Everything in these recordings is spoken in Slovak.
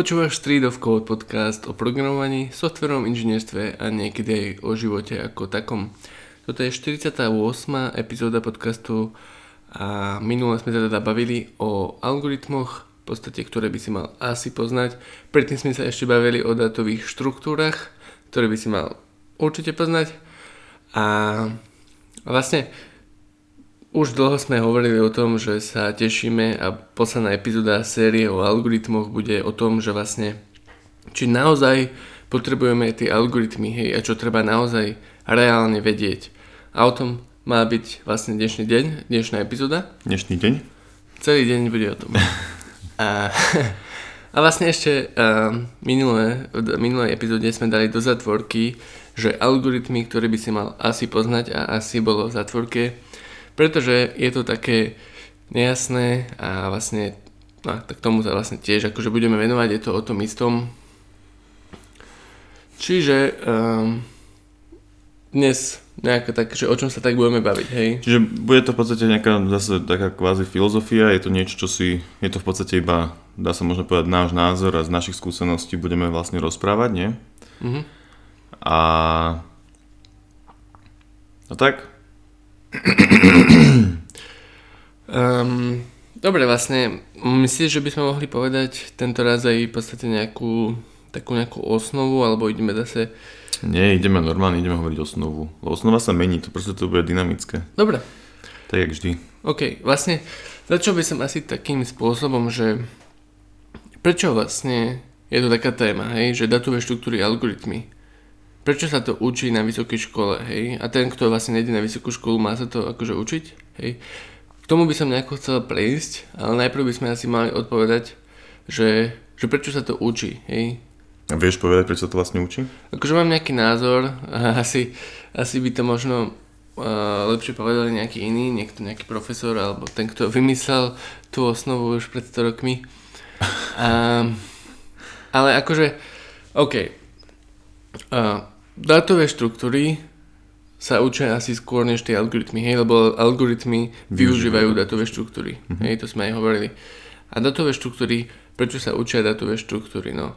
Počúvaš Street of Code podcast o programovaní, softverovom inžinierstve a niekedy aj o živote ako takom. Toto je 48. epizóda podcastu a minule sme teda bavili o algoritmoch, v podstate, ktoré by si mal asi poznať. Predtým sme sa ešte bavili o datových štruktúrach, ktoré by si mal určite poznať. A vlastne už dlho sme hovorili o tom, že sa tešíme a posledná epizóda série o algoritmoch bude o tom, že vlastne či naozaj potrebujeme tie algoritmy, hej, a čo treba naozaj reálne vedieť. A o tom má byť vlastne dnešný deň, dnešná epizóda. Dnešný deň? Celý deň bude o tom. a, a vlastne ešte uh, minulé, v minulej epizóde sme dali do zatvorky, že algoritmy, ktoré by si mal asi poznať a asi bolo v zatvorke, pretože je to také nejasné a vlastne no, tak tomu sa vlastne tiež akože budeme venovať, je to o tom istom. Čiže um, dnes nejaká tak, že o čom sa tak budeme baviť, hej? Čiže bude to v podstate nejaká zase taká kvázi filozofia, je to niečo, čo si, je to v podstate iba, dá sa možno povedať, náš názor a z našich skúseností budeme vlastne rozprávať, nie? Mm-hmm. A... A tak, um, dobre, vlastne, myslíš, že by sme mohli povedať tento raz aj v podstate nejakú takú nejakú osnovu, alebo ideme zase... Nie, ideme normálne, ideme hovoriť osnovu. Osnova sa mení, to proste to bude dynamické. Dobre. Tak jak vždy. OK, vlastne začal by som asi takým spôsobom, že prečo vlastne je to taká téma, hej, že datové štruktúry algoritmy prečo sa to učí na vysokej škole, hej? A ten, kto vlastne nejde na vysokú školu, má sa to akože učiť, hej? K tomu by som nejako chcel prejsť, ale najprv by sme asi mali odpovedať, že, že prečo sa to učí, hej? A vieš povedať, prečo sa to vlastne učí? Akože mám nejaký názor asi, asi by to možno uh, lepšie povedali nejaký iný, niekto, nejaký profesor alebo ten, kto vymyslel tú osnovu už pred 100 rokmi. Um, ale akože, OK, uh, Dátové štruktúry sa učia asi skôr než tie algoritmy, hej, lebo algoritmy využívajú dátové štruktúry, mm-hmm. hej, to sme aj hovorili. A dátové štruktúry, prečo sa učia dátové štruktúry, no.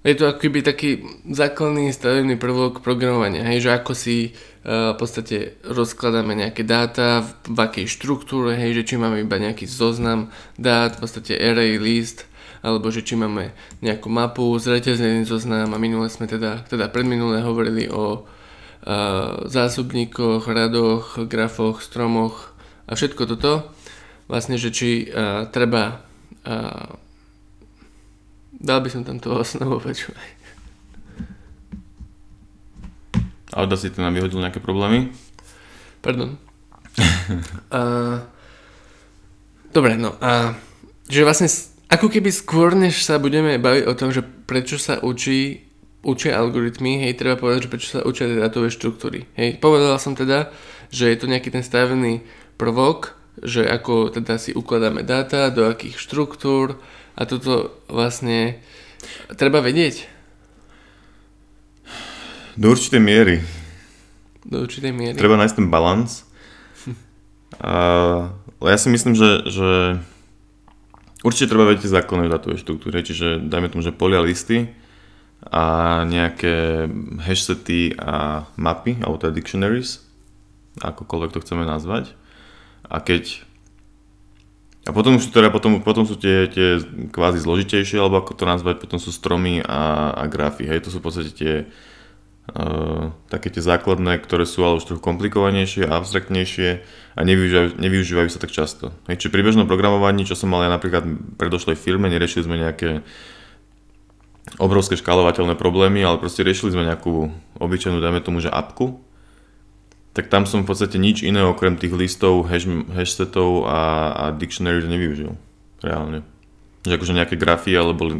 Je to akoby taký základný stavebný prvok programovania, hej, že ako si uh, v podstate rozkladáme nejaké dáta, v, v akej štruktúre, hej, že či máme iba nejaký zoznam dát, v podstate array, list, alebo že či máme nejakú mapu, zreťazený zoznam a minule sme teda, teda predminule hovorili o uh, zásobníkoch, radoch, grafoch, stromoch a všetko toto. Vlastne, že či uh, treba uh, dal by som tam tú osnovu, počúvaj. To nám vyhodil nejaké problémy? Pardon. uh, dobre, no a že vlastne ako keby skôr, než sa budeme baviť o tom, že prečo sa učí, učia algoritmy, hej, treba povedať, že prečo sa učia dátové štruktúry. Hej, povedal som teda, že je to nejaký ten stavený prvok, že ako teda si ukladáme dáta, do akých štruktúr a toto vlastne treba vedieť. Do určitej miery. Do určitej miery. Treba nájsť ten balans. ale ja si myslím, že, že Určite treba vedieť základné datové štruktúry, čiže dajme tomu, že polia listy a nejaké hashsety a mapy, alebo teda dictionaries, akokoľvek to chceme nazvať. A keď a potom sú, teda, potom, potom sú tie, tie kvázi zložitejšie, alebo ako to nazvať, potom sú stromy a, a grafy. Hej, to sú v podstate tie, také tie základné, ktoré sú ale už trochu komplikovanejšie a abstraktnejšie a nevyužívajú, nevyužívajú sa tak často. Hej, čiže pri bežnom programovaní, čo som mal ja napríklad v predošlej firme, neriešili sme nejaké obrovské škálovateľné problémy, ale proste riešili sme nejakú obyčajnú, dajme tomu, že apku, tak tam som v podstate nič iné okrem tých listov, hash, hashsetov a, a dictionary nevyužil. Reálne. Že akože nejaké grafy alebo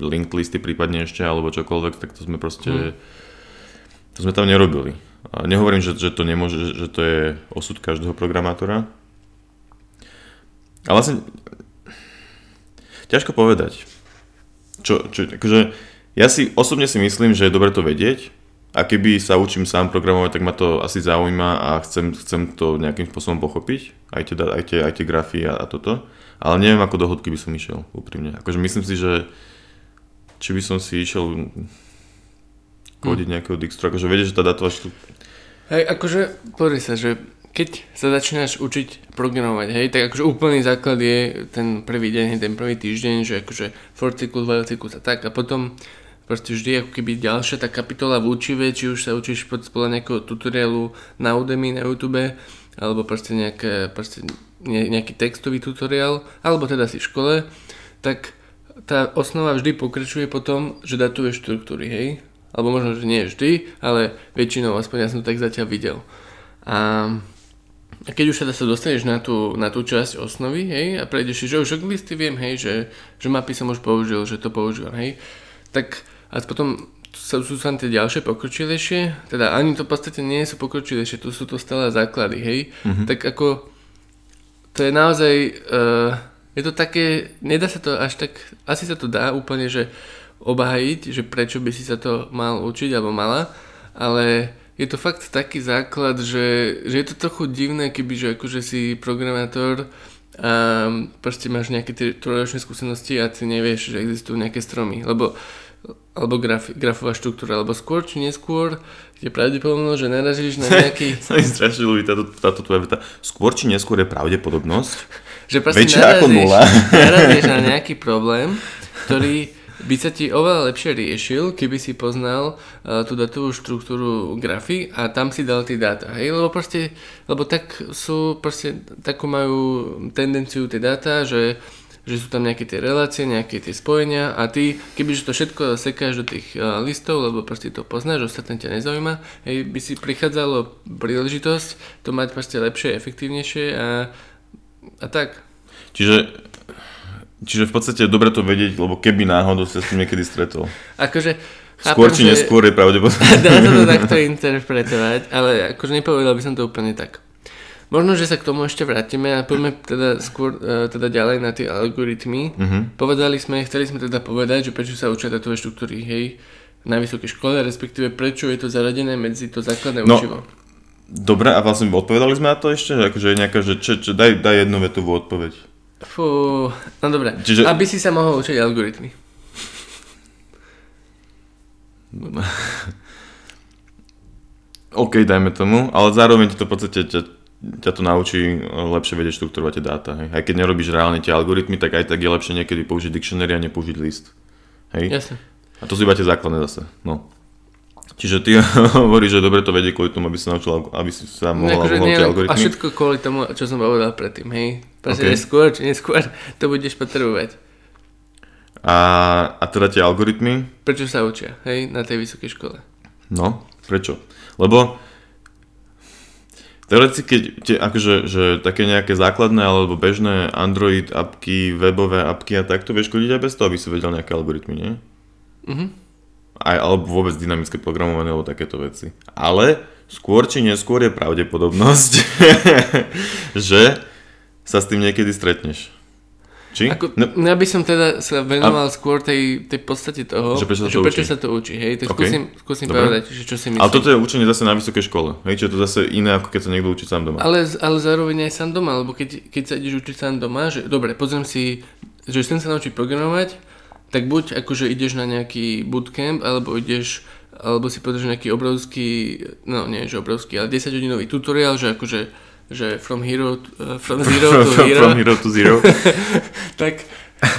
linked listy prípadne ešte alebo čokoľvek, tak to sme proste, hmm. To sme tam nerobili. A nehovorím, že, že to nemôže, že to je osud každého programátora. Ale vlastne ťažko povedať. Čo, čo, akože, ja si osobne si myslím, že je dobre to vedieť a keby sa učím sám programovať, tak ma to asi zaujíma a chcem, chcem to nejakým spôsobom pochopiť, aj tie, aj tie, aj tie grafy a, a toto. Ale neviem, ako do by som išiel, úprimne. Akože myslím si, že či by som si išiel kodiť nejakého Dijkstru, akože vieš, že tá datová štruktúra... Hej, akože, pozri sa, že keď sa začínaš učiť programovať, hej, tak akože úplný základ je ten prvý deň, ten prvý týždeň, že akože for cyklus, while cyklus a tak a potom proste vždy ako keby ďalšia tá kapitola v učive, či už sa učíš pod spolu nejakého tutoriálu na Udemy, na YouTube, alebo proste, nejaké, proste nejaký textový tutoriál, alebo teda si v škole, tak tá osnova vždy pokračuje potom, že datuje štruktúry, hej? Alebo možno, že nie vždy, ale väčšinou, aspoň ja som to tak zatiaľ videl. A a keď už teda sa dostaneš na tú, na tú časť osnovy, hej, a prejdeš že už listy viem, hej, že, že mapy som už použil, že to používam, hej, tak a potom sú, sú tam tie ďalšie pokročilejšie, teda ani to v podstate nie sú pokročilejšie, to sú to stále základy, hej, mm-hmm. tak ako to je naozaj, uh, je to také, nedá sa to až tak, asi sa to dá úplne, že obhajiť, že prečo by si sa to mal učiť alebo mala, ale je to fakt taký základ, že, že je to trochu divné, keby že akože si programátor a proste máš nejaké tie trojročné skúsenosti a ty nevieš, že existujú nejaké stromy, lebo alebo graf, grafová štruktúra, alebo skôr či neskôr je pravdepodobnosť, že narazíš na nejaký... Sa mi strašne ľúbi táto, táto tvoja veta. Skôr či neskôr je pravdepodobnosť že väčšia ako nula. narazíš na nejaký problém, ktorý by sa ti oveľa lepšie riešil, keby si poznal uh, tú datovú štruktúru grafy a tam si dal tie dáta, hej, lebo proste, lebo tak sú, proste, takú majú tendenciu tie dáta, že že sú tam nejaké tie relácie, nejaké tie spojenia a ty, kebyže to všetko sekáš do tých uh, listov, lebo proste to poznáš, ostatné ťa nezaujíma, hej, by si prichádzalo príležitosť to mať proste lepšie, efektívnejšie a, a tak. Čiže Čiže v podstate je dobre to vedieť, lebo keby náhodou sa s tým niekedy stretol. Akože, chápem, Skôr či že... neskôr je pravdepodobné. Dá sa to takto interpretovať, ale akože nepovedal by som to úplne tak. Možno, že sa k tomu ešte vrátime a poďme teda skôr uh, teda ďalej na tie algoritmy. Uh-huh. Povedali sme, chceli sme teda povedať, že prečo sa učia datové štruktúry, hej, na vysokej škole, respektíve prečo je to zaradené medzi to základné no, učivo. Dobre, a vlastne odpovedali sme na to ešte? Akože nejaká, že čo, čo, daj, daj jednu vetovú odpoveď. Fú, no dobre. Čiže... Aby si sa mohol učiť algoritmy. OK, dajme tomu, ale zároveň ti to v podstate ťa, ťa to naučí lepšie vedieť štruktúrovať tie dáta. Hej. Aj keď nerobíš reálne tie algoritmy, tak aj tak je lepšie niekedy použiť dictionary a nepoužiť list. Hej? Jasne. A to sú iba tie základné zase. No. Čiže ty hovoríš, že dobre to vedie kvôli tomu, aby sa naučil, aby si sa mohol akože nie, algoritmy. A všetko kvôli tomu, čo som povedal predtým, hej. Proste okay. neskôr, či neskôr to budeš potrebovať. A, a teda tie algoritmy? Prečo sa učia, hej, na tej vysokej škole? No, prečo? Lebo Teoreticky, keď tie, akože, že také nejaké základné alebo bežné Android apky, webové apky a takto vieš kodiť aj bez toho, aby si vedel nejaké algoritmy, nie? Mhm aj, alebo vôbec dynamické programovanie alebo takéto veci. Ale skôr či neskôr je pravdepodobnosť, že sa s tým niekedy stretneš. Či? Ako, no, ja by som teda sa venoval a... skôr tej, tej podstate toho, že prečo sa to, že prečo učí. Sa to učí. Hej? Tak okay. skúsim, skúsim povedať, že čo si myslím. Ale toto je učenie zase na vysokej škole. Hej? Čiže to zase iné, ako keď sa niekto učí sám doma. Ale, ale zároveň aj sám doma, lebo keď, keď sa ideš učiť sám doma, že dobre, pozriem si, že chcem sa naučiť programovať, tak buď akože ideš na nejaký bootcamp, alebo ideš, alebo si pozrieš nejaký obrovský, no nie, že obrovský, ale 10 hodinový tutoriál, že akože, že from hero, uh, from zero to hero. from hero to zero. tak,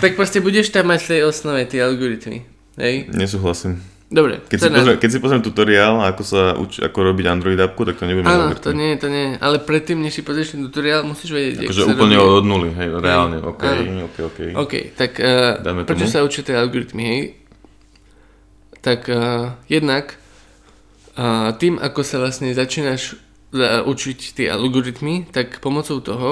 tak proste budeš tam mať v tej osnove tie algoritmy, hej? Nesúhlasím. Dobre. Keď si, pozriem, keď si pozriem tutoriál, ako sa uč, ako robiť Android appku, tak to nebudeme Áno, to nie, to nie. Ale predtým, než si pozrieš ten tutoriál, musíš vedieť, Akože úplne robí. od nuly, hej, reálne, ok, ok, ok. Ok, tak uh, prečo tomu? sa učia tie algoritmy, hej? Tak uh, jednak uh, tým, ako sa vlastne začínaš učiť tie algoritmy, tak pomocou toho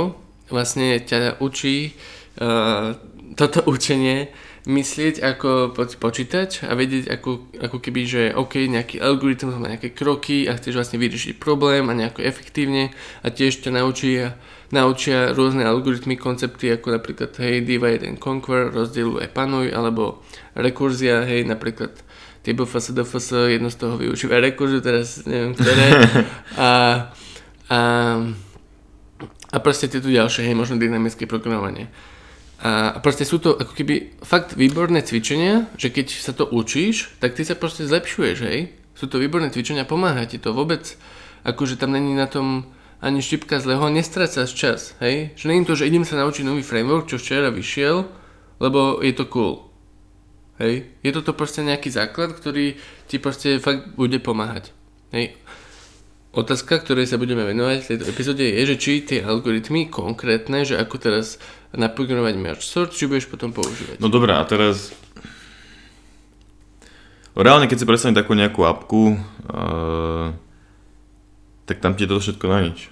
vlastne ťa učí uh, toto učenie myslieť ako počítač a vedieť ako, ako keby, že OK, nejaký algoritmus má nejaké kroky a chceš vlastne vyriešiť problém a nejako efektívne a tiež ťa naučí, naučia rôzne algoritmy, koncepty ako napríklad hej, divide and conquer, rozdieluj a panuj, alebo rekurzia, hej, napríklad TBFS, DFS, jedno z toho využíva rekurziu, teraz neviem ktoré. A, a, a proste tieto ďalšie, hej, možno dynamické programovanie. A proste sú to ako keby fakt výborné cvičenia, že keď sa to učíš, tak ty sa proste zlepšuješ, hej? Sú to výborné cvičenia, pomáha ti to vôbec, akože tam není na tom ani štipka zlého, nestrácaš čas, hej? Že není to, že idem sa naučiť nový framework, čo včera vyšiel, lebo je to cool. Hej? Je toto proste nejaký základ, ktorý ti proste fakt bude pomáhať. Hej? Otázka, ktorej sa budeme venovať v tejto epizóde je, že či tie algoritmy konkrétne, že ako teraz naprogramovať merge sort, či budeš potom používať. No dobré, a teraz... Reálne, keď si predstavím takú nejakú apku, uh, tak tam ti je to všetko na nič.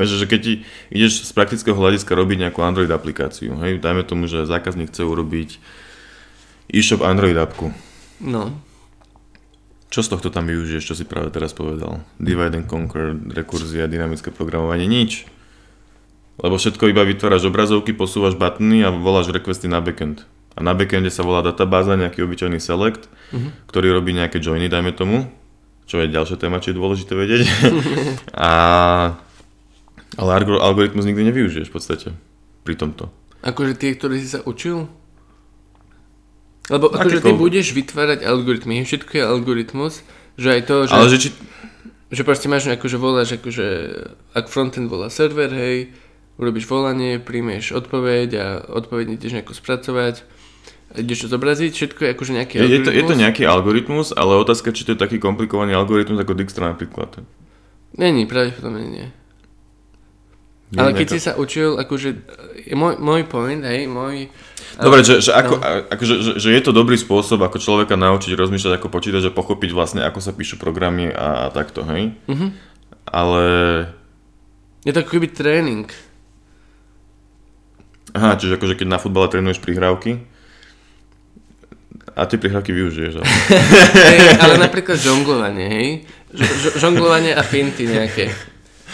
Vieš, že keď ti ideš z praktického hľadiska robiť nejakú Android aplikáciu, hej, dajme tomu, že zákazník chce urobiť e-shop Android appku. No. Čo z tohto tam využiješ, čo si práve teraz povedal? Divide and conquer, rekurzia, dynamické programovanie, nič. Lebo všetko iba vytváraš obrazovky, posúvaš batny a voláš requesty na backend. A na backende sa volá databáza, nejaký obyčajný select, uh-huh. ktorý robí nejaké joiny, dajme tomu, čo je ďalšia téma, čo je dôležité vedieť. a, ale algoritmus nikdy nevyužiješ v podstate pri tomto. Akože tie, ktoré si sa učil? Lebo akože ty budeš vytvárať algoritmy, všetko je algoritmus, že aj to, že... Ale že či... Že proste máš akože voláš, akože ak frontend volá server, hej, urobíš volanie, príjmeš odpoveď a odpoveď ideš nejako spracovať, ideš zobraziť, všetko je akože nejaký je, algoritmus. Je to, je to nejaký algoritmus, ale otázka, či to je taký komplikovaný algoritmus ako Dijkstra napríklad. Není, pravdepodobne nie. Ale keď si sa učil, akože, môj, môj point, hej, môj... Dobre, že, že, ako, no. akože, že, že je to dobrý spôsob, ako človeka naučiť rozmýšľať, ako počítať, že pochopiť vlastne, ako sa píšu programy a, a takto, hej? Uh-huh. Ale... Je to ako keby tréning. Aha, čiže akože keď na futbale trénuješ prihrávky, a tie prihrávky využiješ, ale... hey, ale napríklad žonglovanie, hej? Žonglovanie a finty nejaké.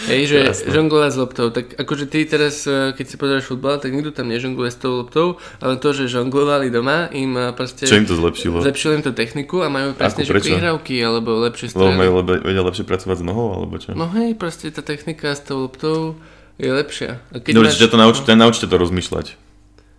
Hej, že žonglovať s loptou, tak akože ty teraz, e, keď si pozeráš futbal, tak nikto tam nežongluje s tou loptou, ale to, že žonglovali doma, im e, proste... Čo im to zlepšilo? Zlepšilo im to techniku a majú presne, že prihrávky, alebo lepšie strely. Lebo majú lebe, vedia lepšie pracovať s nohou, alebo čo? No hej, proste tá technika s tou loptou je lepšia. A keď Dobre, máš... čiže to naučte, no. naučte to rozmýšľať.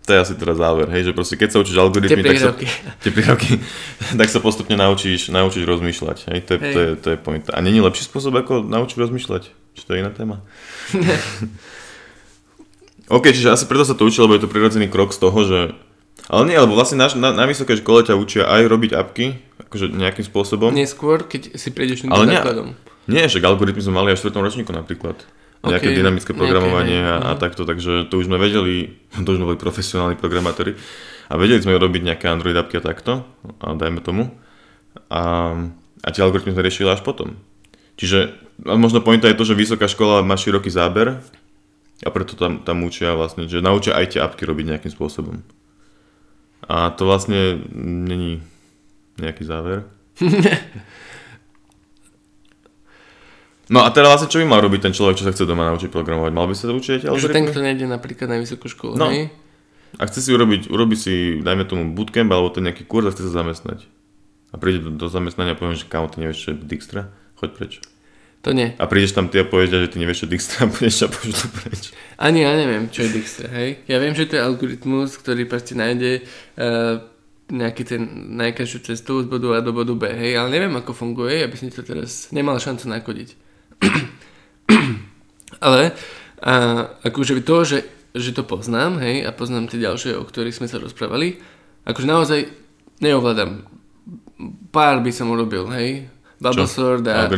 To je asi teda záver, hej, že proste keď sa učíš algoritmy, tak sa, tie prihrávky, tak sa postupne naučíš, naučíš rozmýšľať, hej, to je, hej. to, je, to je point. A není lepší spôsob, ako naučiť rozmýšľať? Či to je iná téma? OK, čiže asi preto sa to učí, lebo je to prirodzený krok z toho, že... Ale nie, lebo vlastne na, na, na vysokej škole ťa učia aj robiť apky, akože nejakým spôsobom. Neskôr, keď si prejdeš tým základom. Nie, však algoritmy sme mali aj v 4. ročníku napríklad nejaké okay, dynamické programovanie nejaké, a, a mhm. takto, takže to už sme vedeli, to už sme boli profesionálni programátori a vedeli sme robiť nejaké Android appky a takto, a dajme tomu. A, a tie algoritmy sme riešili až potom. Čiže možno pointa je to, že vysoká škola má široký záber a preto tam, tam učia vlastne, že naučia aj tie apky robiť nejakým spôsobom. A to vlastne není nejaký záver. No a teda vlastne čo by mal robiť ten človek, čo sa chce doma naučiť programovať? Mal by sa to učiť? Že ten, kto nejde napríklad na vysokú školu, no. hej? A chce si urobiť, urobi si, dajme tomu bootcamp alebo to nejaký kurz a chce sa zamestnať. A príde do, do zamestnania a poviem, že kámo, ty nevieš, čo je Dijkstra? Choď preč. To nie. A prídeš tam ty a povieš, že ty nevieš, čo Dijkstra a budeš a pošlu preč. Ani ja neviem, čo je Dijkstra, hej? Ja viem, že to je algoritmus, ktorý proste nájde uh, nejaký ten najkračšiu cestu z bodu A do bodu B, hej? Ale neviem, ako funguje, aby som to teraz nemal šancu nakodiť. Ale a, akože to, že, že to poznám, hej, a poznám tie ďalšie, o ktorých sme sa rozprávali, akože naozaj neovládam. Pár by som urobil, hej, Bubble Sword a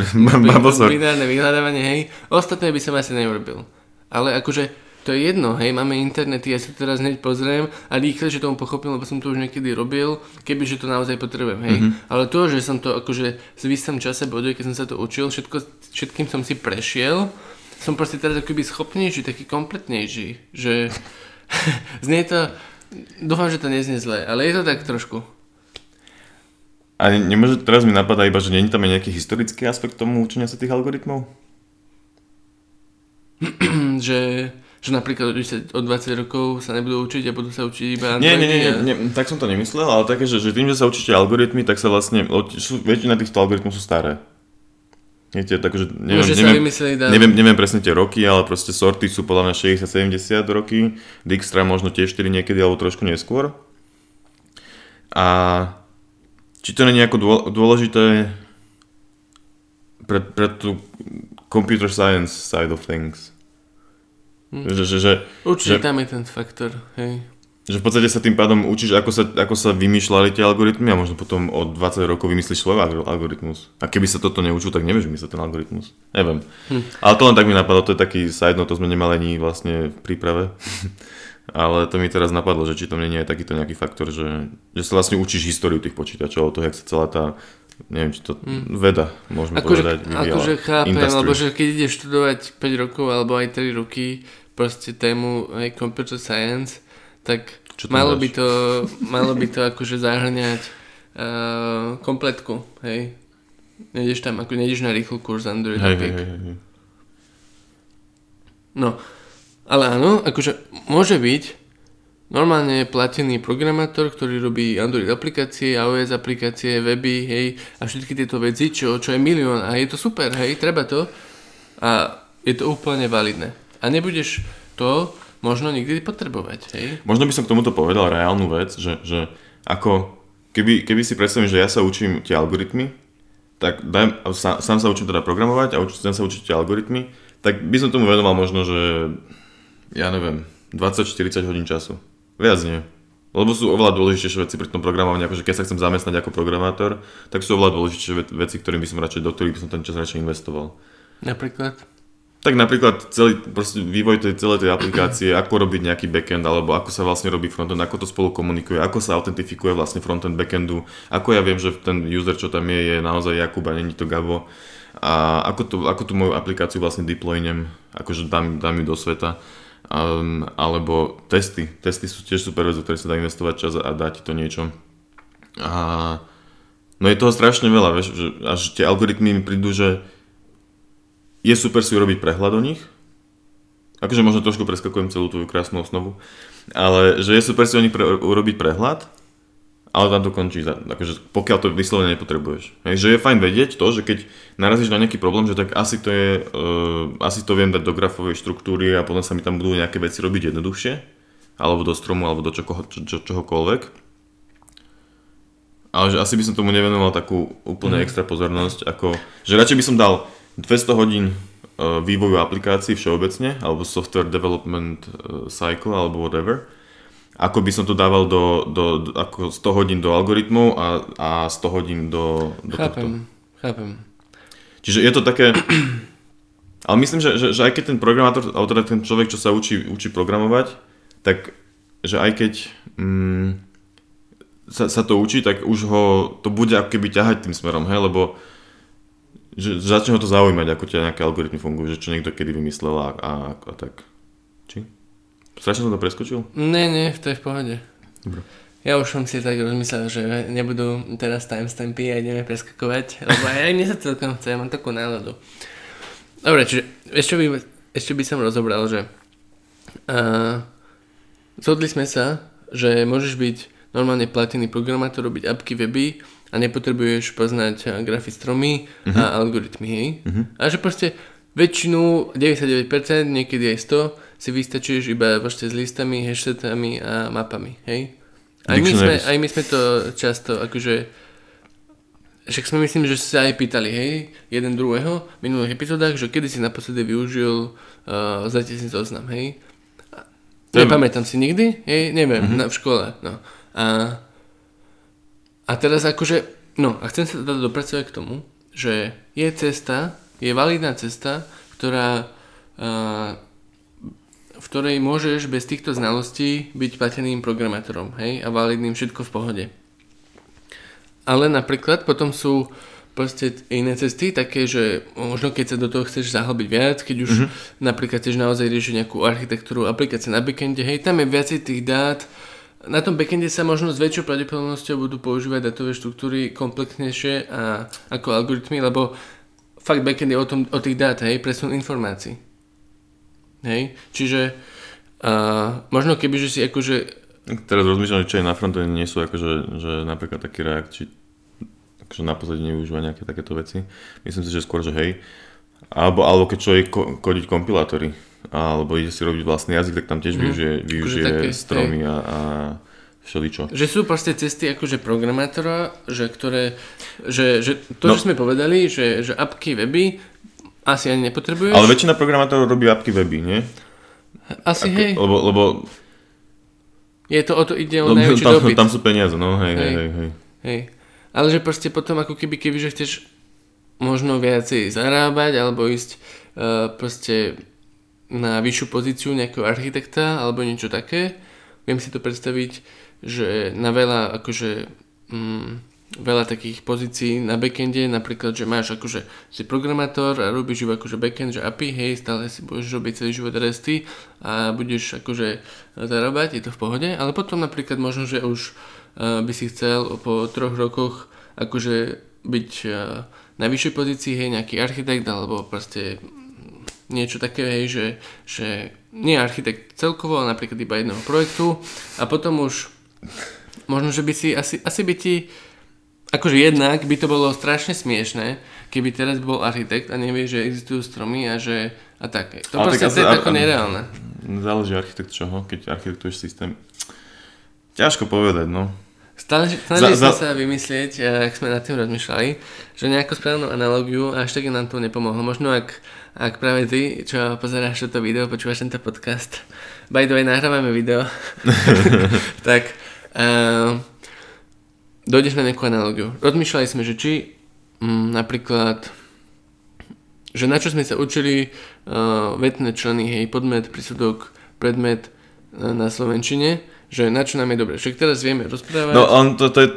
binárne vyhľadávanie, hej. Ostatné by som asi neurobil. Ale akože to je jedno, hej, máme internet, ja sa teraz hneď pozriem a rýchle, že tomu pochopil, lebo som to už niekedy robil, kebyže to naozaj potrebujem, hej. Mm-hmm. Ale to, že som to akože v istom čase boduje, keď som sa to učil, všetko, všetkým som si prešiel, som proste teraz akoby schopnejší, taký kompletnejší, že znie to, dúfam, že to neznie zle, ale je to tak trošku. A nemôže, teraz mi napadá iba, že není tam aj nejaký historický aspekt tomu učenia sa tých algoritmov? že že napríklad o 20 rokov sa nebudú učiť a budú sa učiť iba nie, nie, nie, nie, nie, tak som to nemyslel, ale také, že, že tým, že sa učíte algoritmy, tak sa vlastne, väčšina týchto algoritmov sú staré. Viete, takže neviem, Môže neviem, neviem, neviem presne tie roky, ale proste sorty sú podľa mňa 60-70 roky, Dijkstra možno tiež 4 niekedy, alebo trošku neskôr. A či to nie je nejako dô- dôležité pre, pre tú computer science side of things. Hm. Že, že, že, Určite že- tam je ten faktor, hej. že v podstate sa tým pádom učíš, ako sa, ako sa vymýšľali tie algoritmy a možno potom o 20 rokov vymyslíš svoj alg- algoritmus. A keby sa toto neučil, tak nevieš vymyslieť ten algoritmus. Neviem. Hm. Ale to len tak mi napadlo, to je taký side note, to sme nemali ani vlastne v príprave. Ale to mi teraz napadlo, že či to nie je takýto nejaký faktor, že, že sa vlastne učíš históriu tých počítačov, to, jak sa celá tá, neviem, či to Hm. veda, môžeme Akože, povedať, akože chápem, Industry. lebo že keď ideš študovať 5 rokov alebo aj 3 roky proste tému aj computer science, tak Čo malo dáš? by, to, malo by to akože zahrňať uh, kompletku, hej. Nejdeš tam, ako nejdeš na rýchly kurz Android Hej, hej, hej, hej. No, ale áno, akože môže byť normálne platený programátor, ktorý robí Android aplikácie, iOS aplikácie, weby, hej, a všetky tieto veci, čo, čo je milión a je to super, hej, treba to a je to úplne validné. A nebudeš to možno nikdy potrebovať, hej. Možno by som k tomuto povedal reálnu vec, že, že ako, keby, keby si predstavím, že ja sa učím tie algoritmy, tak daj, sám, sám sa učím teda programovať a učím sa učiť tie algoritmy, tak by som tomu venoval možno, že ja neviem, 20-40 hodín času. Viac nie. Lebo sú oveľa dôležitejšie veci pri tom programovaní, akože keď sa chcem zamestnať ako programátor, tak sú oveľa dôležitejšie ve- veci, ktorým by som radšej, do ktorých by som ten čas radšej investoval. Napríklad. Tak napríklad celý proste vývoj tej celej tej aplikácie, ako robiť nejaký backend, alebo ako sa vlastne robí frontend, ako to spolu komunikuje, ako sa autentifikuje vlastne frontend backendu, ako ja viem, že ten user, čo tam je, je naozaj Jakub a není to Gabo a ako, to, ako tú moju aplikáciu vlastne deploynem, akože dám, dám ju do sveta. Um, alebo testy. Testy sú tiež super vec, do sa dá investovať čas a dá ti to niečo. A no je toho strašne veľa, vieš, že až tie algoritmy mi prídu, že je super si urobiť prehľad o nich. Akože možno trošku preskakujem celú tvoju krásnu osnovu. Ale že je super si o nich pre, urobiť prehľad, ale tam to končí. Akože pokiaľ to vyslovene nepotrebuješ. Hej, že je fajn vedieť to, že keď narazíš na nejaký problém, že tak asi to je, uh, asi to viem dať do grafovej štruktúry a potom sa mi tam budú nejaké veci robiť jednoduchšie. Alebo do stromu, alebo do čoho, čo, čo, čohokoľvek. Ale že asi by som tomu nevenoval takú úplne extra pozornosť, ako, že radšej by som dal 200 hodín uh, vývoju aplikácií všeobecne, alebo software development uh, cycle, alebo whatever, ako by som to dával do, do, do ako 100 hodín do algoritmov a, a 100 hodín do, do tohto. Chápem, chápem. Čiže je to také... Ale myslím, že, že, že aj keď ten programátor, alebo teda ten človek, čo sa učí, učí programovať, tak že aj keď mm, sa, sa to učí, tak už ho to bude ako keby ťahať tým smerom, hej, lebo že začne ho to zaujímať, ako tie nejaké algoritmy fungujú, že čo niekto kedy vymyslel a, a, a tak. Či? Strašne som to preskočil? Nie, nie, to je v pohode. Dobre. Ja už som si tak rozmyslel, že nebudú teraz timestampy a ideme preskakovať, lebo aj mne sa celkom chce, ja mám takú náladu. Dobre, čiže ešte by, ešte by som rozobral, že uh, zhodli sme sa, že môžeš byť normálne platený programátor, robiť apky, weby a nepotrebuješ poznať eh, grafy stromy uh-huh. a algoritmy, hej? Uh-huh. A že proste väčšinu, 99%, niekedy aj 100, si vystačíš iba s listami, hashsetami a mapami, hej? Aj my, sme, aj my sme to často, akože však sme myslím, že sa aj pýtali, hej, jeden druhého v minulých epizódach, že kedy si naposledy využil uh, zatesný zoznam, hej. Je- Nepamätám si nikdy, hej, neviem, mm-hmm. na, v škole, no. A, a teraz akože, no, a chcem sa teda dopracovať k tomu, že je cesta, je validná cesta, ktorá, uh, v ktorej môžeš bez týchto znalostí byť plateným programátorom, hej, a validným všetko v pohode. Ale napríklad potom sú proste iné cesty, také, že možno keď sa do toho chceš zahlbiť viac, keď už mm-hmm. napríklad chceš naozaj riešiť nejakú architektúru aplikácie na backende, hej, tam je viacej tých dát, na tom backende sa možno s väčšou pravdepodobnosťou budú používať datové štruktúry komplexnejšie a, ako algoritmy, lebo fakt backend je o, tom, o tých dát, hej, presun informácií. Hej, čiže uh, možno keby, že si akože Teraz rozmýšľam, čo je na frontende, nie sú akože, že napríklad taký React, či akože na pozadí nevyužíva nejaké takéto veci. Myslím si, že skôr, že hej. Alebo, alebo keď človek ko- kodiť kompilátory, alebo ide si robiť vlastný jazyk, tak tam tiež Mhm. využije, využije také, stromy a, a všeličo. Že sú proste cesty akože programátora, že ktoré, že, že to, No. čo sme povedali, že, že apky, weby asi ani nepotrebuješ. Ale väčšina programátorov robí apky weby, nie? asi hej, Lebo, lebo je to o to ide o najväčší tam, dopyt. tam sú peniaze, no hej, Hej. hej, hej. Hej. Ale že proste potom ako keby, keby že chceš možno viacej zarábať alebo ísť uh, proste na vyššiu pozíciu nejakého architekta alebo niečo také. Viem si to predstaviť, že na veľa akože mm, veľa takých pozícií na backende, napríklad, že máš akože si programátor a robíš iba akože backend, že API, hej, stále si budeš robiť celý život resty a budeš akože zarábať, je to v pohode, ale potom napríklad možno, že už uh, by si chcel po troch rokoch akože byť uh, na vyššej pozícii, hej, nejaký architekt alebo proste niečo také, hej, že, že nie architekt celkovo, ale napríklad iba jedného projektu a potom už možno, že by si asi, asi by ti akože jednak by to bolo strašne smiešné, keby teraz bol architekt a nevie, že existujú stromy a že a tak. To Ale proste tak to je tako nereálne. Záleží architekt čoho, keď architektuješ systém. Ťažko povedať, no. Stále, snažili Za- sme za- sa vymyslieť, eh, ak sme nad tým rozmýšľali, že nejakú správnu analogiu a až tak nám to nepomohlo. Možno ak, ak práve ty, čo pozeráš toto video, počúvaš tento podcast, by the way, nahrávame video, tak uh, dojdeš na nejakú analogiu. Rozmýšľali sme, že či mm, napríklad že na čo sme sa učili uh, vetné členy, hej, podmet, prísudok, predmet uh, na Slovenčine, že na čo nám je dobre. Však teraz vieme rozprávať. No on, to, to je,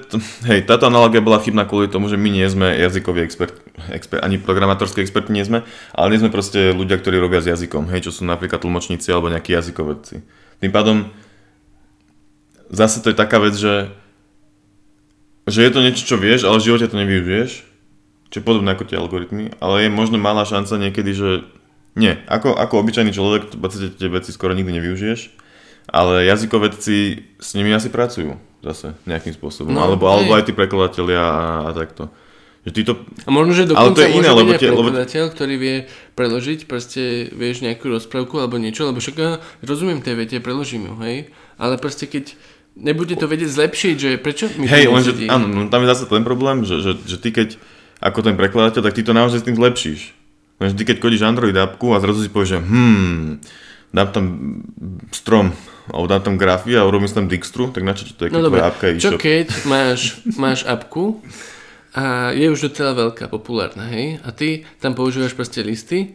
hej, táto analogia bola chybná kvôli tomu, že my nie sme jazykoví expert, expert, ani programátorskí experti nie sme, ale nie sme proste ľudia, ktorí robia s jazykom, hej, čo sú napríklad tlmočníci alebo nejakí jazykovedci. Tým pádom zase to je taká vec, že že je to niečo, čo vieš, ale v živote to nevyužiješ, čo je podobné ako tie algoritmy, ale je možno malá šanca niekedy, že nie, ako, ako obyčajný človek v tie veci skoro nikdy nevyužiješ, ale jazykovedci s nimi asi pracujú zase nejakým spôsobom, No, alebo, alebo aj tí prekladatelia a, a takto. Že títo, A možno, že Ale dokonca to je iné, lebo tie- lebo- prekladateľ, ktorý vie preložiť proste, vieš, nejakú rozprávku alebo niečo, lebo však ja rozumiem tej vete, preložím ju, hej, ale proste keď nebude to vedieť zlepšiť, že prečo mi hej, lenže, áno, no, tam je zase ten problém, že, že, že ty keď ako ten prekladateľ, tak ty to naozaj s tým zlepšíš. Lenže ty keď kodíš Android appku a zrazu si povieš, že hmm, dám tam strom, alebo dám tam grafy a urobím si tam Dijkstru, tak na čo ti to je, keď No tvoja appka je čo e-shop? keď máš, máš apku a je už docela veľká, populárna, hej, a ty tam používaš proste listy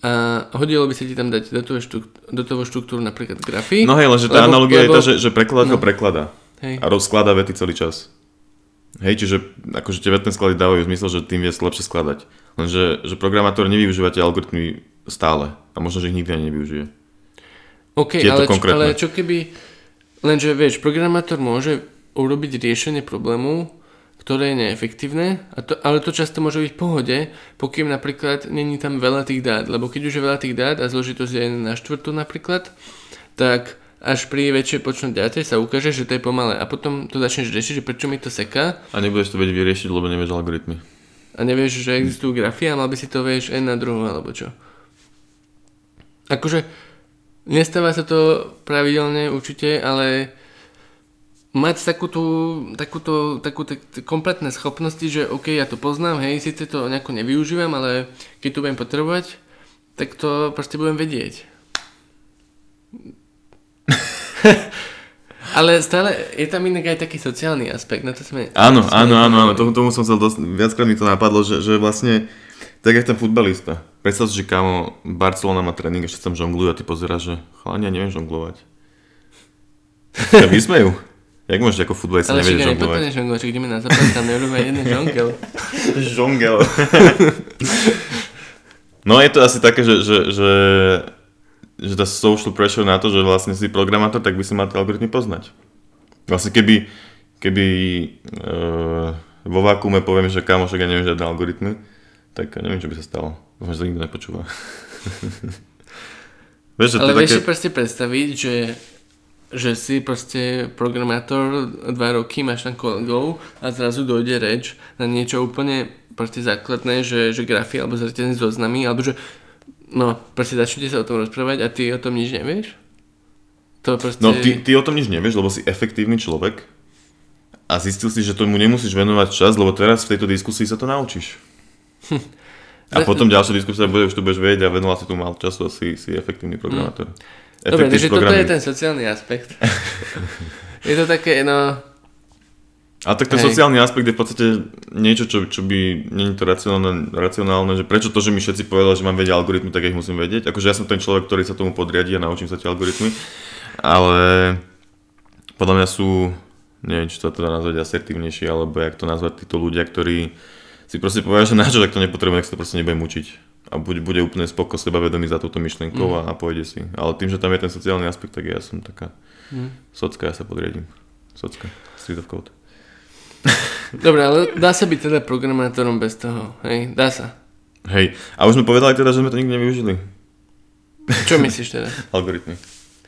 a hodilo by sa ti tam dať štruktúru, datovú štruktúru napríklad grafy. No hej, lenže tá lebo- analogia lebo- je tá, že, že prekladateľ no. prekladá Hej. a rozkladá vety celý čas. Hej, čiže akože tie vetné sklady dávajú zmysel, že tým vie lepšie skladať. Lenže že programátor nevyužíva tie algoritmy stále a možno, že ich nikdy ani nevyužije. OK, ale, konkrétne. ale čo keby... Lenže vieš, programátor môže urobiť riešenie problému, ktoré je neefektívne, a to, ale to často môže byť v pohode, pokým napríklad není tam veľa tých dát, lebo keď už je veľa tých dát a zložitosť je na štvrtú napríklad, tak až pri väčšej počnom dáte sa ukáže, že to je pomalé a potom to začneš riešiť, že prečo mi to seká A nebudeš to vedieť vyriešiť, lebo nevieš algoritmy. a nevieš, že existujú grafy a mal by si to vieš N na druhú alebo čo. Akože nestáva sa to pravidelne určite, ale mať takú tú, takúto, takú tak, kompletné schopnosti, že OK, ja to poznám, hej, síce to nejako nevyužívam, ale keď to budem potrebovať, tak to proste budem vedieť. ale stále je tam inak aj taký sociálny aspekt, na to sme... Áno, sme áno, áno, áno, tomu, tomu som chcel dosť, viackrát mi to napadlo, že, že vlastne, tak jak ten futbalista. Predstav si, že kámo, Barcelona má tréning, ešte tam žonglujú a ty pozeráš, že chalani, ja neviem žonglovať. Ťa vysmejú. Jak môžeš ako futbalista Ale však nevedieť ja žonglovať? nepovedať žonglovať, ideme na západ, tam nerobíme jeden žongel. Žongel. no je to asi také, že, že, že, že tá social pressure na to, že vlastne si programátor, tak by si mal tie algoritmy poznať. Vlastne keby, keby uh, vo vakuume poviem, že kámo, však ja neviem žiadne algoritmy, tak neviem, čo by sa stalo. Dúfam, že to nikto nepočúva. vieš, že Ale vieš si také... proste predstaviť, že že si proste programátor dva roky, máš tam kolegov a zrazu dojde reč na niečo úplne proste základné, že, že grafy alebo zreteľné zoznamy, alebo že no, proste začnete sa o tom rozprávať a ty o tom nič nevieš? To proste... No ty, ty o tom nič nevieš, lebo si efektívny človek a zistil si, že tomu nemusíš venovať čas, lebo teraz v tejto diskusii sa to naučíš. A potom ďalšia diskusia bude, už tu budeš vedieť a venoval si tu mal času a si, si efektívny programátor. Hmm. Dobre, takže toto je ten sociálny aspekt. je to také, no... A tak ten Hej. sociálny aspekt je v podstate niečo, čo, čo by, je to racionálne, racionálne, že prečo to, že mi všetci povedali, že mám vedieť algoritmy, tak ich musím vedieť. Akože ja som ten človek, ktorý sa tomu podriadí a naučím sa tie algoritmy, ale podľa mňa sú, neviem, či to teda nazvať asertívnejšie, alebo jak to nazvať títo ľudia, ktorí si proste povedia, že na čo, tak to nepotrebujem, tak sa to proste nebudem učiť a bude, bude úplne spoko sebavedomý za túto myšlienkou mm. a, a pôjde si. Ale tým, že tam je ten sociálny aspekt, tak ja som taká mm. socka, ja sa podriadím. Socka, street of code. Dobre, ale dá sa byť teda programátorom bez toho, hej? Dá sa. Hej, a už sme povedali teda, že sme to nikdy nevyužili. Čo myslíš teda? Algoritmy.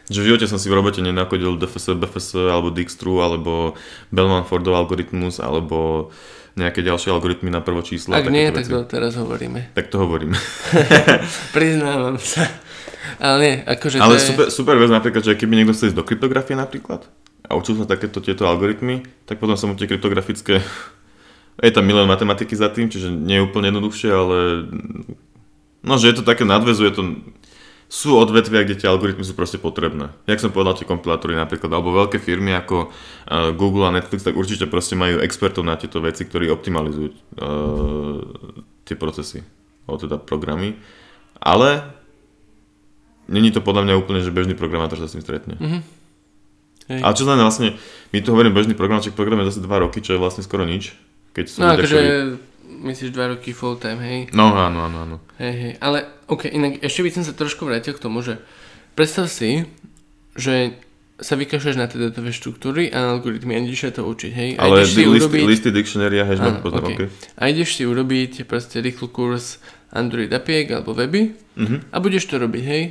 Že v živote som si v robote nenakodil DFS, BFS, alebo Dijkstru, alebo Bellman Fordov algoritmus, alebo nejaké ďalšie algoritmy na prvo číslo. Ak nie, tak to teraz hovoríme. Tak to hovoríme. Priznávam sa. Ale nie, akože Ale je... super, super vec napríklad, že keby niekto chce ísť do kryptografie napríklad a učil sa takéto tieto algoritmy, tak potom sa mu tie kryptografické je tam milión matematiky za tým, čiže nie je úplne jednoduchšie, ale no, že je to také nadvezuje to sú odvetvia, kde tie algoritmy sú proste potrebné. Jak som povedal, tie kompilátory napríklad, alebo veľké firmy ako uh, Google a Netflix, tak určite proste majú expertov na tieto veci, ktorí optimalizujú uh, tie procesy, alebo teda programy. Ale není to podľa mňa úplne, že bežný programátor sa s tým stretne. Mm-hmm. Hej. Ale čo znamená vlastne, my tu hovoríme bežný programátor, program je zase 2 roky, čo je vlastne skoro nič. Keď sú no akože myslíš dva roky full time, hej? No áno, áno, áno. Hej, hej, ale ok, inak ešte by som sa trošku vrátil k tomu, že predstav si, že sa vykašľaš na tie datové štruktúry a algoritmy a ideš sa to učiť, hej? A ale si listy, urobiť... listy dictionary a hashmap poznám, okay. okay. A ideš si urobiť proste rýchlu kurz Android apiek alebo weby uh-huh. a budeš to robiť, hej?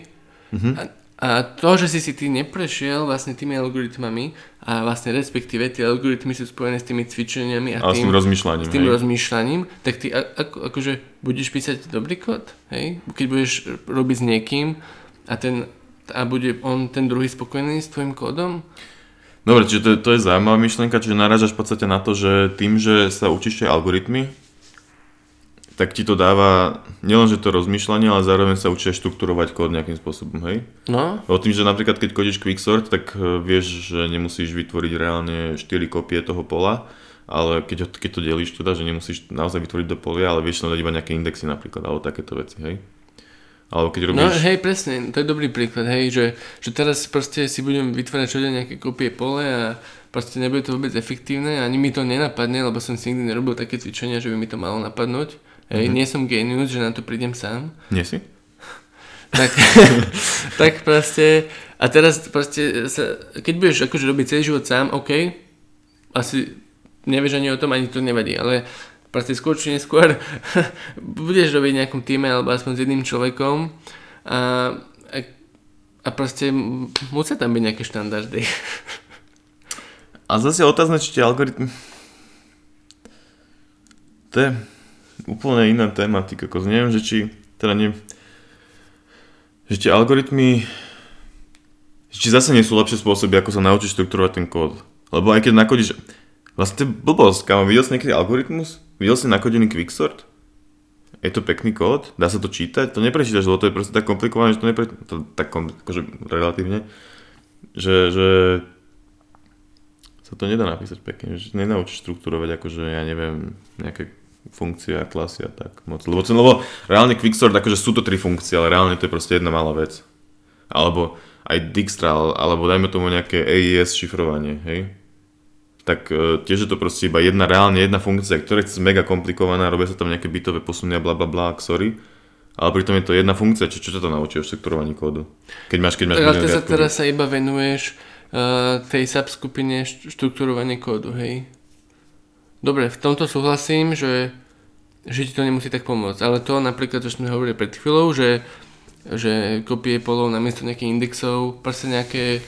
Uh-huh. A a to, že si si ty neprešiel vlastne tými algoritmami a vlastne respektíve tie algoritmy sú spojené s tými cvičeniami a, a tým, s tým rozmýšľaním, s tým rozmýšľaním, tak ty ako, akože budeš písať dobrý kód, hej? Keď budeš robiť s niekým a, ten, a bude on ten druhý spokojný s tvojim kódom? Dobre, čiže to, to je zaujímavá myšlienka, čiže narážaš v podstate na to, že tým, že sa učíš tie algoritmy, tak ti to dáva nielenže to rozmýšľanie, ale zároveň sa učíš štruktúrovať kód nejakým spôsobom, hej? No. O tým, že napríklad keď kodíš quicksort, tak e, vieš, že nemusíš vytvoriť reálne 4 kopie toho pola, ale keď, keď to delíš teda, že nemusíš naozaj vytvoriť do polia, ale vieš tam dať iba nejaké indexy napríklad, alebo takéto veci, hej? Alebo keď robíš... No hej, presne, to je dobrý príklad, hej, že, že teraz proste si budem vytvárať čo nejaké kopie pole a proste nebude to vôbec efektívne, ani mi to nenapadne, lebo som si nikdy nerobil také cvičenia, že by mi to malo napadnúť Hej, mm-hmm. nie som genius, že na to prídem sám. Nie si? tak, tak proste, a teraz proste, sa, keď budeš akože robiť celý život sám, OK, asi nevieš ani o tom, ani to nevadí, ale proste skôr či neskôr budeš robiť nejakom týme alebo aspoň s jedným človekom a, a, a proste musia tam byť nejaké štandardy. a zase otázne, či tie algoritmy... To je, úplne iná tematika. Ako neviem, že či, teda nie, že tie algoritmy, či zase nie sú lepšie spôsoby, ako sa naučiť štruktúrovať ten kód. Lebo aj keď nakodíš, vlastne to je blbosť, kámo, videl si niekedy algoritmus? Videl si nakodený quicksort? Je to pekný kód? Dá sa to čítať? To neprečítaš, lebo to je proste tak komplikované, že to nepre... Tak akože relatívne, že, že sa to nedá napísať pekne, že nenaučíš štruktúrovať akože, ja neviem, nejaké funkcia, klasy a tak moc. Lebo, lebo reálne Quicksort, akože sú to tri funkcie, ale reálne to je proste jedna malá vec. Alebo aj Dijkstra, alebo dajme tomu nejaké AES šifrovanie, hej? Tak e, tiež je to proste iba jedna, reálne jedna funkcia, ktorá je mega komplikovaná, robia sa tam nejaké bytové posuny a bla bla bla, sorry. Ale pritom je to jedna funkcia, či čo ťa to naučí o štruktúrovaní kódu? Keď máš, keď máš Ale ty sa teraz sa iba venuješ uh, tej subskupine štruktúrovanie kódu, hej? Dobre, v tomto súhlasím, že, že ti to nemusí tak pomôcť. Ale to napríklad, čo sme hovorili pred chvíľou, že, že kopie polov namiesto nejakých indexov, proste nejaké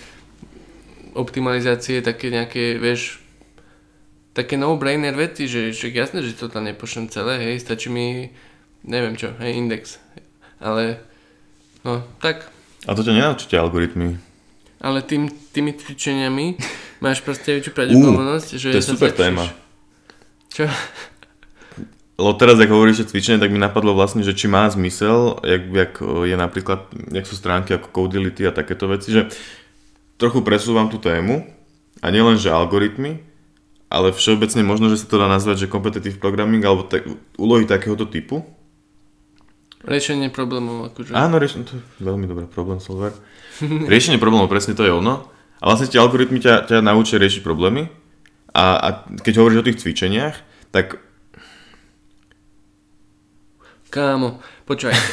optimalizácie, také nejaké, vieš, také no-brainer veci, že však jasné, že to tam nepošlem celé, hej, stačí mi, neviem čo, hej, index. Ale, no, tak. A to ťa nenaučíte algoritmy. Ale tým, tými cvičeniami máš proste väčšiu pravdepodobnosť, že To je super zlepšíš. téma. Čo? Lebo teraz, ako hovoríš že cvičenie, tak mi napadlo vlastne, že či má zmysel, jak, jak je napríklad, jak sú stránky ako Codility a takéto veci, že trochu presúvam tú tému a nielen, že algoritmy, ale všeobecne možno, že sa to dá nazvať, že competitive programming alebo tak, úlohy takéhoto typu. Riešenie problémov, akože. Áno, riešenie, to je veľmi dobré, problem solver. riešenie problémov, presne to je ono. A vlastne tie algoritmy ťa, ťa naučia riešiť problémy. A, a keď hovoríš o tých cvičeniach, tak Kámo, počúvaj.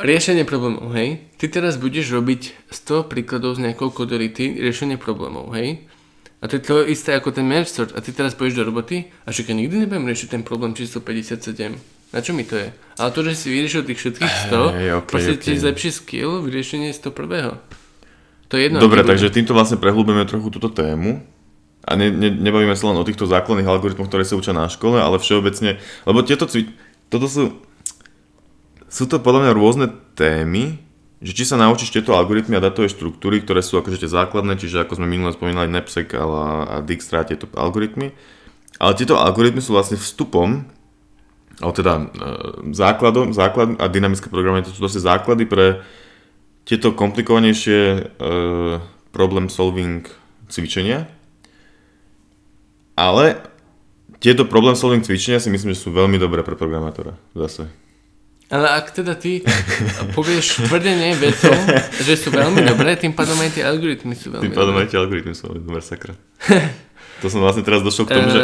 riešenie problémov, hej? Ty teraz budeš robiť 100 príkladov z nejakou kodority, riešenie problémov, hej? A to je to isté ako ten merge sort. A ty teraz pôjdeš do roboty a ja nikdy nebudem riešiť ten problém číslo 57. Na čo mi to je? Ale to, že si vyriešil tých všetkých 100, Hej, okej, proste okej. ti zlepší skill v riešení 101. To je jedno. Dobre, aký bude. takže týmto vlastne prehlúbime trochu túto tému. A ne, ne, nebavíme sa len o týchto základných algoritmoch, ktoré sa učia na škole, ale všeobecne, lebo tieto cvi... Toto sú... Sú to podľa mňa rôzne témy, že či sa naučíš tieto algoritmy a datové štruktúry, ktoré sú akože tie základné, čiže ako sme minule spomínali NAPSEC a, a Dijkstra, tieto algoritmy. Ale tieto algoritmy sú vlastne vstupom, alebo teda e, základom, základ a dynamické programovanie, to sú vlastne základy pre tieto komplikovanejšie e, problem solving cvičenia. Ale tieto problem solving cvičenia si myslím, že sú veľmi dobré pre programátora. Zase. Ale ak teda ty povieš tvrdenie vetou, že sú veľmi dobré, tým pádom aj tie algoritmy sú veľmi Tým pádom aj tie algoritmy sú veľmi dobré, sakra. to som vlastne teraz došiel k tomu, že...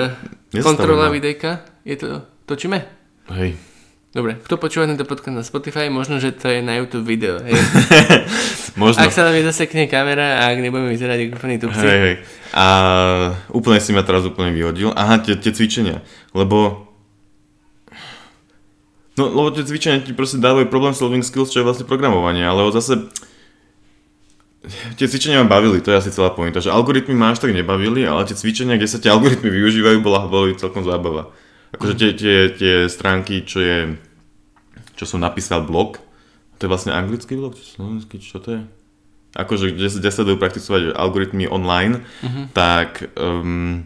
Eh, kontrola videjka, je to, točíme? Hej. Dobre, kto počúva tento podcast na Spotify, možno, že to je na YouTube video, hej. Možno. Ak sa nám nezasekne kamera a ak nebudeme vyzerať ako úplný tupci. Hej, hej. A úplne si ma teraz úplne vyhodil. Aha, tie, tie cvičenia. Lebo... No, lebo tie cvičenia ti proste dávajú problem solving skills, čo je vlastne programovanie, ale zase... Tie cvičenia ma bavili, to je asi celá pointa, že algoritmy ma až tak nebavili, ale tie cvičenia, kde sa tie algoritmy využívajú, bola, boli celkom zábava. Akože tie, tie, tie stránky, čo je... Čo som napísal blog, to je vlastne anglický blog, či slovenský, čo to je? akože kde, kde sa dajú praktisovať algoritmy online, tak um,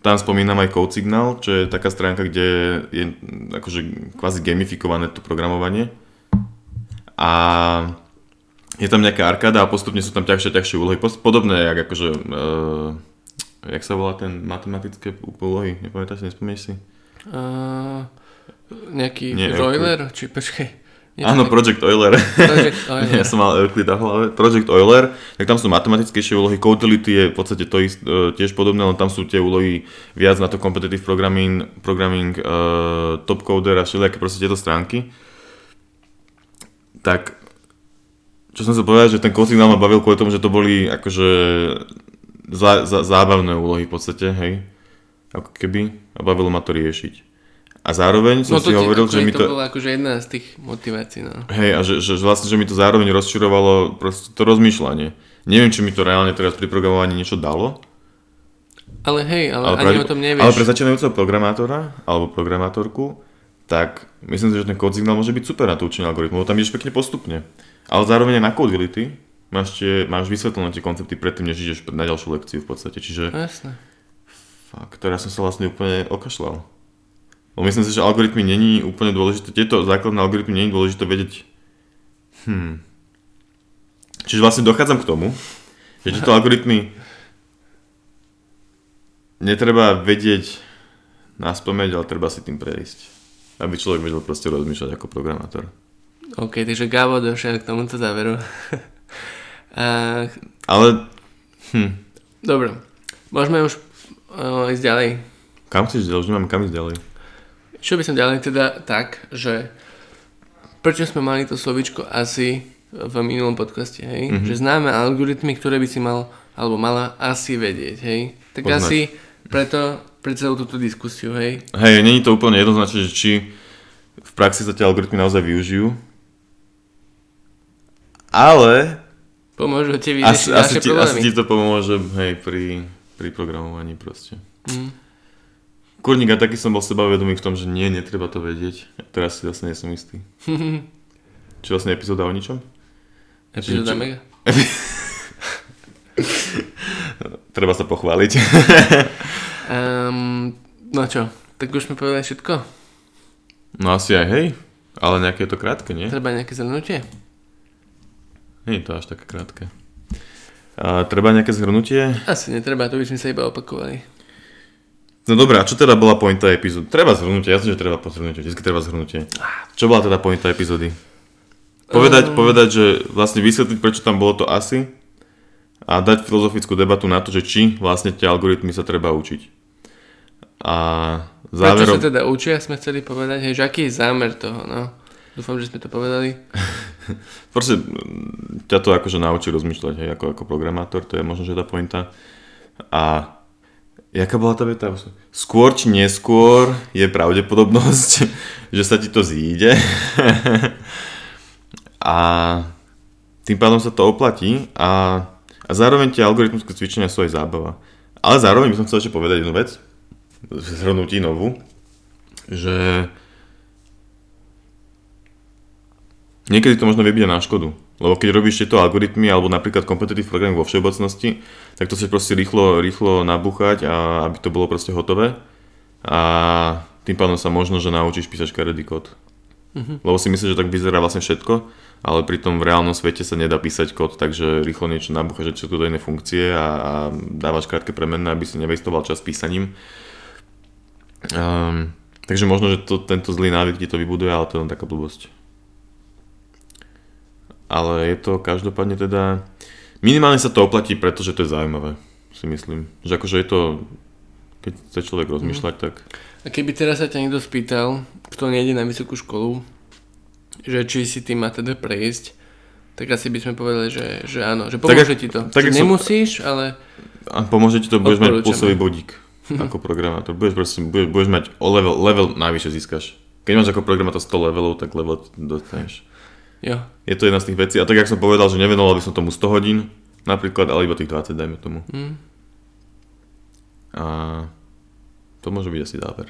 tam spomínam aj Code Signal, čo je taká stránka, kde je akože kvázi gamifikované to programovanie. A je tam nejaká arkáda a postupne sú tam ťažšie ťažšie úlohy. Podobné, jak akože, uh, jak sa volá ten matematické úlohy, nepamätáš si, nespomínaš si? Uh, nejaký Nie, Roiler, či počkej. niečo Áno. Project Euler. Project Euler. ja som mal Euclida v hlave. Project Euler, tak tam sú matematickejšie úlohy. Codility je v podstate to ist, e, tiež podobné, len tam sú tie úlohy viac na to competitive programming, programming uh, top coder a všelijaké proste tieto stránky. Tak, čo som sa povedať, že ten code signál ma bavil kvôli tomu, že to boli akože zá, zá, zábavné úlohy v podstate, hej. Ako keby. A bavilo ma to riešiť. A zároveň som No si ti- hovoril, že mi to... to... bola akože jedna z tých motivácií, no. Hej, a že, že, vlastne, že mi to zároveň rozčirovalo proste to rozmýšľanie. Neviem, či mi to reálne teraz pri programovaní niečo dalo, Ale hej, ale, ale ani pravde- o tom nevieš. ale pre začínajúceho programátora alebo programátorku, tak myslím si, že ten code signál môže byť super na to učenie algoritmov, tam ideš pekne postupne. Ale zároveň aj na Codility máš, tie, máš vysvetlené tie koncepty predtým, než ideš na ďalšiu lekciu v podstate. Čiže jasné. fakt, teraz som sa vlastne úplne okašľal. Myslím si, že algoritmy není úplne dôležité, tieto základné algoritmy není dôležité vedieť. Hmm. Čiže vlastne dochádzam k tomu, že tieto algoritmy netreba vedieť na spomeň, ale treba si tým prejsť. Aby človek vedel proste rozmýšľať ako programátor. OK, takže Gabo došiel k tomuto záveru. a, Ale, hm, dobre, môžeme už uh, ísť ďalej. kam chceš ďalej? Už nemám kam ísť ďalej. Čo by som ďalej teda tak, že prečo sme mali to slovičko asi v minulom podcaste, hej? Mm-hmm. Že známe algoritmy, ktoré by si mal alebo mala asi vedieť, hej? Tak Poznať. asi preto pre celú túto diskusiu, hej? Hej, není to úplne jednoznačné, že či v praxi sa tie algoritmy naozaj využijú. Ale Pomôžu ti Asi, vyriešiť asi, ti, asi problémy. ti to pomôže, hej, pri, pri programovaní proste. Mm. Kurník, a taký som bol sebavedomý v tom, že nie, netreba to vedieť. A teraz si vlastne nie som istý. Či vlastne epizóda o ničom? Epizóda mega. Treba sa pochváliť. Um, no čo, tak už sme povedali všetko? No asi aj hej, ale nejaké je to krátke, nie? Treba nejaké zhrnutie? Nie je to až také krátke. A treba nejaké zhrnutie? Asi netreba, to by sme sa iba opakovali. No dobré, a čo teda bola pointa epizódy? Treba zhrnutie, jasne, že treba zhrnutie, vždy treba zhrnutie. Čo bola teda pointa epizódy? Povedať, Um. povedať, že vlastne vysvetliť, prečo tam bolo to asi a dať filozofickú debatu na to, že či vlastne tie algoritmy sa treba učiť. A Prečo záverom... sa teda učia, sme chceli povedať, hej, že aký je zámer toho, no. Dúfam, že sme to povedali. Proste ťa to akože naučí rozmýšľať, hej, ako, ako programátor, to je možno, že tá pointa. A jaká bola tá veta? Skôr či neskôr je pravdepodobnosť, že sa ti to zíde. a tým pádom sa to oplatí a, a zároveň tie algoritmické cvičenia sú aj zábava. Ale zároveň by som chcel ešte povedať jednu vec, zhrnutí novú, že niekedy to možno vie byť na škodu. Lebo keď robíš tieto algoritmy alebo napríklad competitive programming vo všeobecnosti, tak to chceš proste rýchlo, rýchlo nabúchať a aby to bolo proste hotové. A tým pádom sa možno, že naučíš písať škaredý kód. Mhm. Lebo si myslíš, že tak vyzerá vlastne všetko, ale pritom v reálnom svete sa nedá písať kód, takže rýchlo niečo nabúchaš, že sú tu iné funkcie a, a dávaš krátke premenné, aby si nevestoval čas písaním. Um, takže možno, že to, tento zlý návyk ti to vybuduje, ale to je len taká blbosť. Ale je to každopádne teda... Minimálne sa to oplatí, pretože to je zaujímavé, si myslím. Že akože je to... Keď chce človek rozmýšľať, tak... A keby teraz sa ťa niekto spýtal, kto nejde na vysokú školu, že či si tým má teda prejsť, tak asi by sme povedali, že, že áno, že Tak pomôže ak- ti to. tak že som- nemusíš, ale A pomôže ti to, budeš mať plusový bodík ako programátor. Budeš, proste, budeš, budeš mať o level, level najvyššie získaš. Keď máš ako programátor 100 levelov, tak level dostaneš. Jo. Je to jedna z tých vecí. A tak, jak som povedal, že nevenoval by som tomu 100 hodín, napríklad, ale iba tých 20, dajme tomu. Hm. A to môže byť asi záver.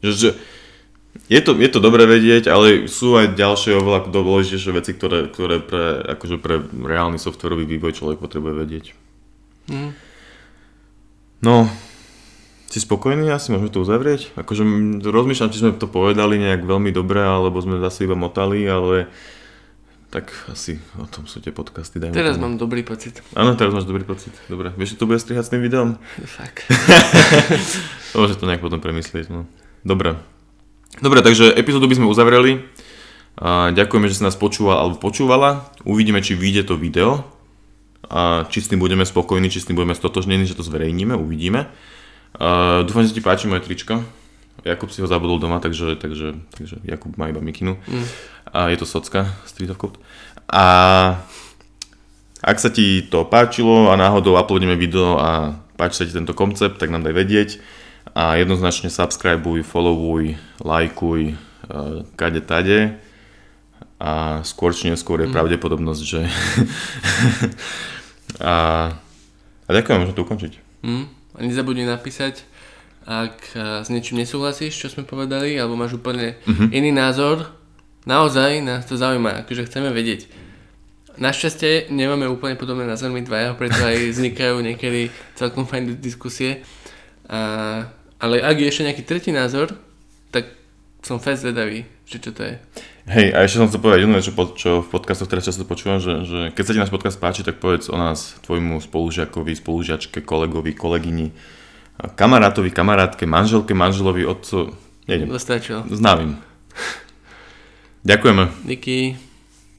Že, že je, to, je to dobré vedieť, ale sú aj ďalšie oveľa dôležitejšie veci, ktoré, ktoré pre, akože pre reálny softwarový vývoj človek potrebuje vedieť. Hm. No, si spokojný? Asi môžeme to uzavrieť? Akože mm, rozmýšľam, či sme to povedali nejak veľmi dobre, alebo sme zase iba motali, ale tak asi o tom sú tie podcasty. Dajme Teraz tomu. mám dobrý pocit. Áno, teraz máš dobrý pocit. Dobre, vieš, že to bude strihať s tým videom? Fakt. Môže to nejak potom premyslieť, no. Dobre. Dobre, takže epizódu by sme uzavreli. A ďakujeme, že si nás počúval alebo počúvala. Uvidíme, či vyjde to video. A či s tým budeme spokojní, či s tým budeme stotožnení, že to zverejníme, uvidíme. A dúfam, že ti páči moje tričko. Jakub si ho zabudol doma, takže, takže, takže Jakub má iba mikinu. Mm. A je to socka Street of Code. A ak sa ti to páčilo a náhodou uploadneme video a páči sa ti tento koncept, tak nám daj vedieť. A jednoznačne subscribeuj, followuj, lajkuj, uh, kade tade. A skôr či neskôr je Mm. pravdepodobnosť, že... a, a ďakujem, môžem to ukončiť. Hm? A nezabudni napísať, ak a, s niečím nesúhlasíš, čo sme povedali, alebo máš úplne Mhm. iný názor. Naozaj nás to zaujíma, akože chceme vedieť. Našťastie nemáme úplne podobné názory my dvaja, preto aj vznikajú niekedy celkom fajn diskusie. A, ale ak je ešte nejaký tretí názor, tak som fest zvedavý, že čo to je. Hej, a ešte som chcel povedať jednu vec, čo, po- čo v podcastoch teraz často počúvam, že, že keď sa ti náš podcast páči, tak povedz o nás tvojmu spolužiakovi, spolužiačke, kolegovi, kolegyni, kamarátovi, kamarátke, manželke, manželovi, otcu, nejdem, Dostačilo. známym. Ďakujeme. Díky.